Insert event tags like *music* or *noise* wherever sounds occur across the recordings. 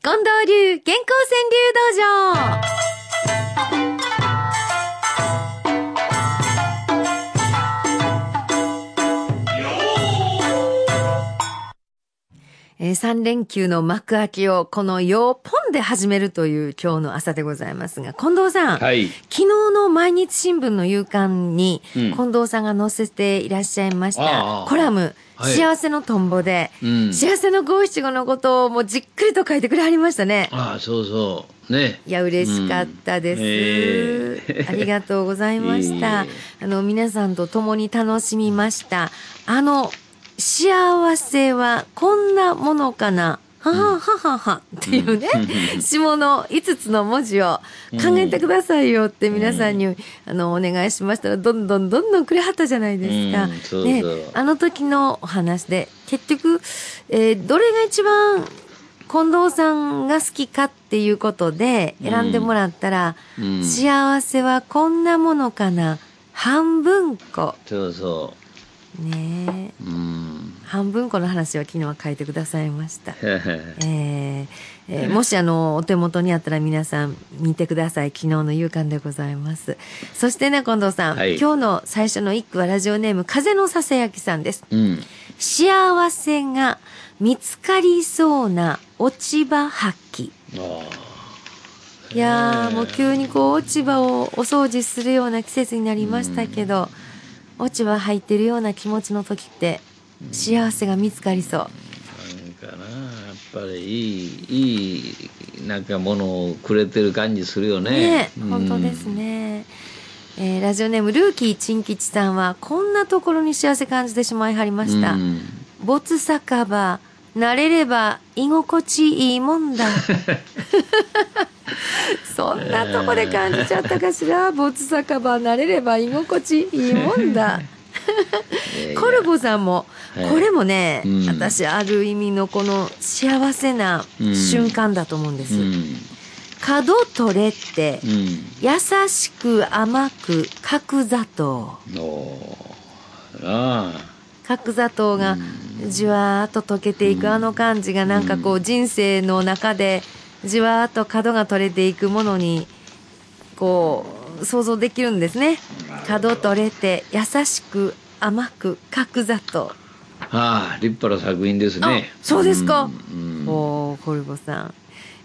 近藤流健康川柳道場。えー、3連休の幕開けをこのよポンで始めるという今日の朝でございますが、近藤さん、はい昨日の毎日新聞の夕刊に、うん近藤さんが載せていらっしゃいましああたコラム、はい幸せのトンボで、うん幸せの五七五のことをもうじっくりと書いてくれはりましたね。ああ、そうそう。ね。いや、嬉しかったです。うんええ *laughs* ありがとうございました。あの、皆さんと共に楽しみました。あの、幸せはこんなものかな？はははははっていうね、*laughs* 下の5つの文字を考えてくださいよって皆さんに、あの、お願いしましたら、どんどんどんどんくれはったじゃないですか。うんそうそう。ね、あの時のお話で、結局、えーどれが一番近藤さんが好きかっていうことで選んでもらったら、うん。幸せはこんなものかな？半分こ。そうそね。えう。うん。半分この話を昨日は書いてくださいました、えーえーもしあのお手元にあったら皆さん見てください。昨日の夕刊でございます。そしてね近藤さん、はい。今日の最初の一句はラジオネーム風のささやきさんです。うん。幸せが見つかりそうな落ち葉発揮。あいやーもう急にこう落ち葉をお掃除するような季節になりましたけど、落ち葉入ってるような気持ちの時って幸せが見つかりそう。あ。なんかな、やっぱりいい、いい、なんかものをくれてる感じするよね。ねうん本当です。ね。えーラジオネームルーキーチン吉さんはこんなところに幸せ感じてしまいはりました。うん没酒場、慣れれば居心地いいもんだ。*laughs* そんなとこで感じちゃったかしら。没酒場、慣れれば居心地いいもんだ。コルボさんも、はいこれもね、うん私ある意味のこの幸せな瞬間だと思うんです。うん。角取れて、うん。優しく甘く角砂糖。角砂糖がじわーっと溶けていくあの感じがなんかこう人生の中でじわーっと角が取れていくものにこう想像できるんですね角取れて優しく甘く角砂糖ああ、立派な作品ですね。あそうですかうんうんおーコルボさん、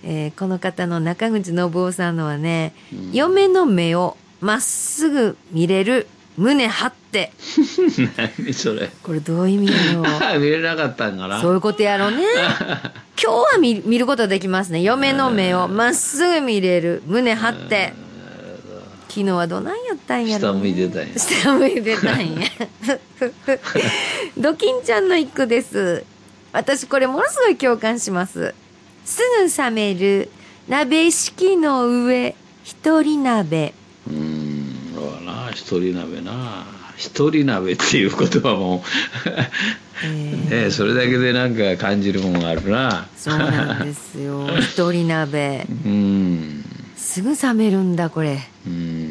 えーこの方の中口信夫さんのはね、嫁の目をまっすぐ見れる胸張って *laughs* 何それ。これどういう意味やろう *laughs* 見れなかったんかな。そういうことやろね。*laughs* 今日は見見ることできますね。嫁の目をまっすぐ見れる。胸張って。昨日はどないやったんやろ、下向いてたんや下向いてたんや。ドキンちゃんの一句です。私これものすごい共感します。すぐ冷める鍋敷の上一人鍋。うん、そうだな、一人鍋な。一人鍋っていう言葉も、えーね、それだけでなんか感じるものがあるな。そうなんですよ。一人鍋。うん。すぐ冷めるんだこれ。うん。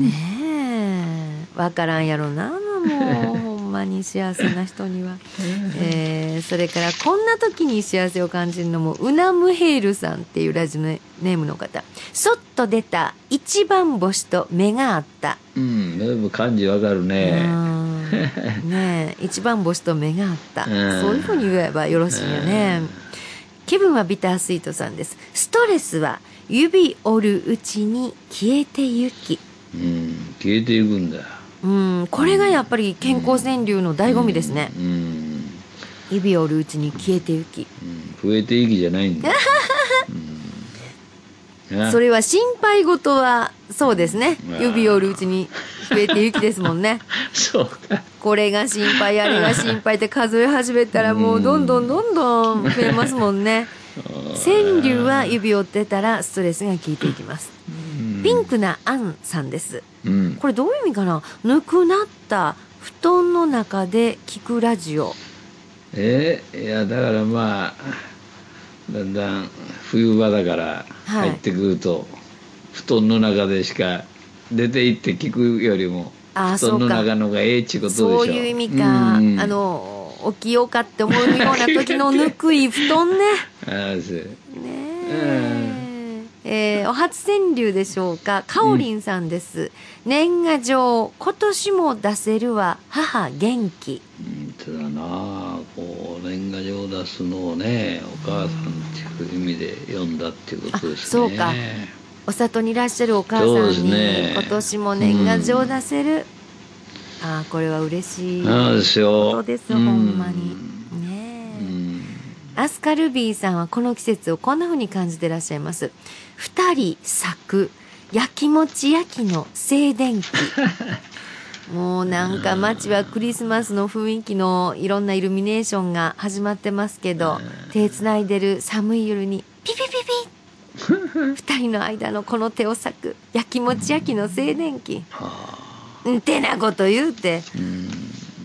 ねえ。わからんやろなもう。ほんまに幸せな人には、えーそれからこんな時に幸せを感じるのもウナムヘールさんっていうラジオネームの方。そっと出た一番星と目があった、うん、でも感じわかるうね。ん。ねえ一番星と目があった、うん。そういうふうに言えばよろしいよね、気分はビタースイートさんです。ストレスは指折るうちに消えてゆきうん、消えていくんだ。うん、これがやっぱり健康川柳の醍醐味ですね。うん。指を折るうちに消えてゆき。うん増えていきじゃないんだ。うんな *laughs* それは心配事は、そうですね指を折るうちに増えてゆきですもんね。*laughs* そうか。これが心配、あれが心配って数え始めたらもうどんどんどんどん増えますもんね。*laughs* 川柳は指を折ってたらストレスが効いていきます。ピンクなアンさんです。うん。これどういう意味かな？ぬくなった布団の中で聞くラジオ。えいやだからまあだんだん冬場だからはい。入ってくると、布団の中でしか出て行って聞くよりもあー布団の中のがええっちことでしょ。そういう意味か、うんあの起きようかって思うような時のぬくい布団ね。*laughs* あそう。ねええーお初川柳でしょうか？かおりんさんです、年賀状今年も出せるわ。母元気。本当だな。こう年賀状出すのをねお母さんっていう意味で読んだっていうことですね。あそうか。お里にいらっしゃるお母さんに、すね。今年も年賀状出せる、ああこれは嬉しい。そうですよ。ことです、うんほんまにアスカルビーさんはこの季節をこんな風に感じてらっしゃいます。二人咲く焼きもち焼きの静電気。*laughs* もうなんか街はクリスマスの雰囲気のいろんなイルミネーションが始まってますけど手つないでる寒い夜にピピピピ。*laughs* 二人の間のこの手を裂く焼きもち焼きの静電気。はんてなこと言うて。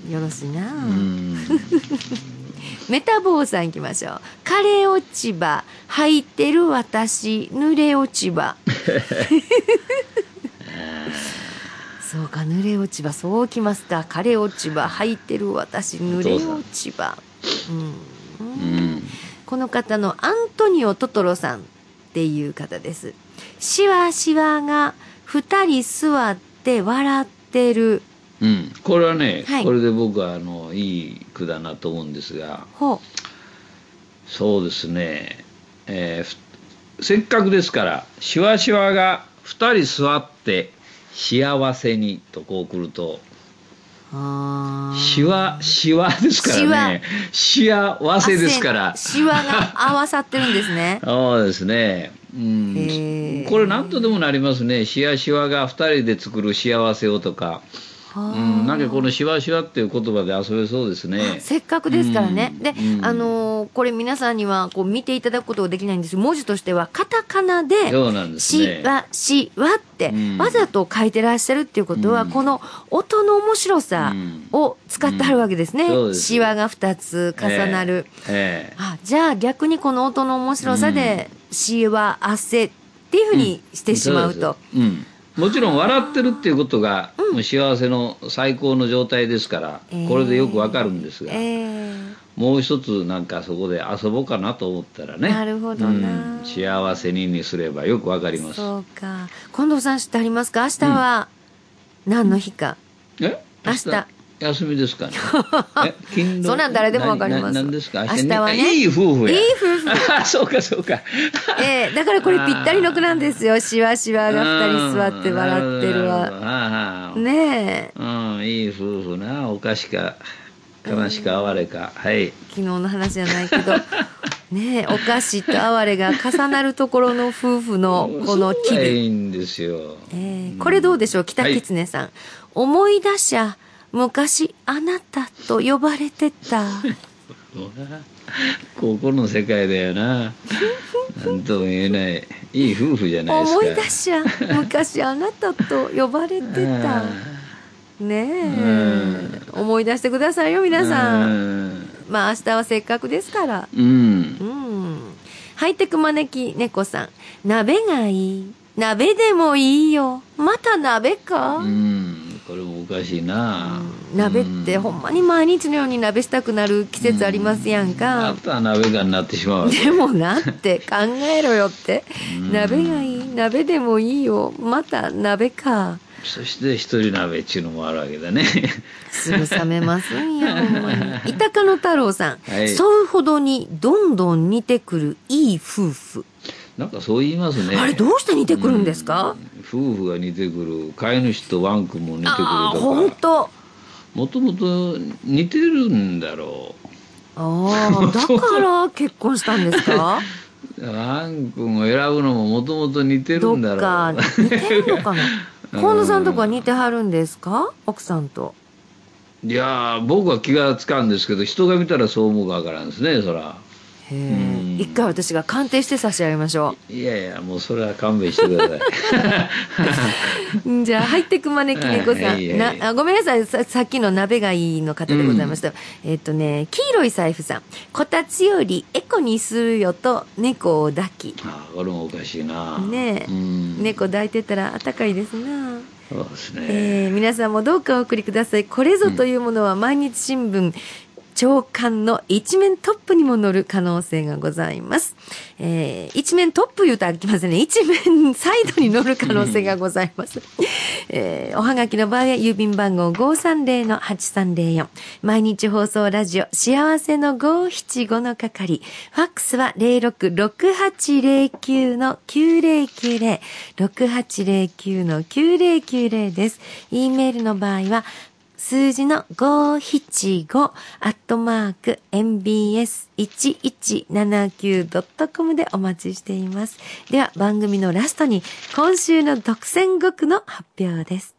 よろしいな、うんメタボーさん行きましょう。枯れ落ち葉、履いてる私、濡れ落ち葉。*laughs* そうか、濡れ落ち葉、そうきますか。枯れ落ち葉、履いてる私、濡れ落ち葉。うんうんこの方のアントニオ・トトロさんっていう方です。しわしわが二人座って笑ってる。うん、これはね、はい。これで僕はあのいい句だなと思うんですが。ほそうですね、えーふせっかくですからしわしわが2人座って幸せにとこう来るとしわしわですからね。幸せですから。しわが合わさってるんですね。*laughs* そうですね。うへんー。これ何とでもなりますね。しわしわが2人で作る幸せをとか、うん、なんかこのしわしわっていう言葉で遊べそうですね。せっかくですからね。うんで、うん。あのーこれ皆さんにはこう見ていただくことができないんです文字としてはカタカナでそうなんですしねわしわってうん。わざと書いてらっしゃるっていうことは、うんこの音の面白さを使ってはるわけですね。しわが2つ重なる。ええあじゃあ逆にこの音の面白さで「しわ汗」っていうふうにしてしまうと。うん、もちろん笑ってるっていうことが、もう幸せの最高の状態ですから、えー。これでよくわかるんですが、えもう一つなんかそこで遊ぼうかなと思ったらねなるほどな。うん幸せににすればよくわかりー、ます。そうか。近藤さん知ってありますか？明日は何の日か、え？明日休みですかね。*laughs* え勤労そんなん誰でもわかります。な何ですか？明日はね。いい夫婦や。いい夫婦。*laughs* あそうかそうか。ええだからこれぴったりの句なんですよ。しわしわが二人座って笑ってるわ。わねえ。うん、いい夫婦な、おかしか、悲しか哀れか、はい。昨日の話じゃないけど。*laughs* ねえ、お菓子と哀れが重なるところの夫婦のこの機微。いいんですよ。ええこれどうでしょう？北狐さん。思い出しゃ、昔あなたと呼ばれてた。*laughs* ここの世界だよな。なんとも言えない。いい夫婦じゃないですか。思い出しゃ、昔あなたと呼ばれてた。ねえ。思い出してくださいよ、皆さん。ん。まあ明日はせっかくですから。うん。うん。ハイテク招き猫さん。鍋がいい。鍋でもいいよ。また鍋か、うん。これもおかしいな。鍋ってほんまに毎日のように鍋したくなる季節ありますやんあか。とは鍋がになってしまう。でもなって考えろよってうん。鍋がいい。鍋でもいいよ。また鍋か。そして一人鍋っていうのもあるわけだね。すぐ冷めますんや、*laughs* ほんまに。伊高野太郎さん。はいそうほどにどんどん似てくるいい夫婦。なんかそう言いますね。あれどうして似てくるんですか、夫婦が似てくる飼い主とワンコも似てくるとか。と。もともと似てるんだろああ、だから結婚したんですか？うワンコを選ぶのももともと似てるどんだろう。っか似てるのかな？うん。河野さんとこは似てはるんですか？奥さんと。いやー僕は気がつかんですけど人が見たらそう思うかわからんですねそら。一回私が鑑定して差し上げましょいやいやもうそれは勘弁してくださいう。*laughs* じゃあ、入ってく招き猫さん。なあごめんなさいさ。さっきの鍋がいいの方でございました。えっとね、黄色い財布さん。こたつよりエコにするよと猫を抱き。あーこれもおかしいなねえうん猫抱いてたらあったかいですな。そうですね、えー皆さんもどうかお送りください。これぞというものは毎日新聞長官の一面トップにも乗る可能性がございます。えー一面トップ言うとあきませんね。一面サイドに乗る可能性がございます。えーおはがきの場合は郵便番号530-8304。毎日放送ラジオ幸せの575の係。ファックスは066809の9090。6809の9090です。e メールの場合は数字の575アットマーク mbs1179.com でお待ちしています。では番組のラストに今週の独占語句の発表です。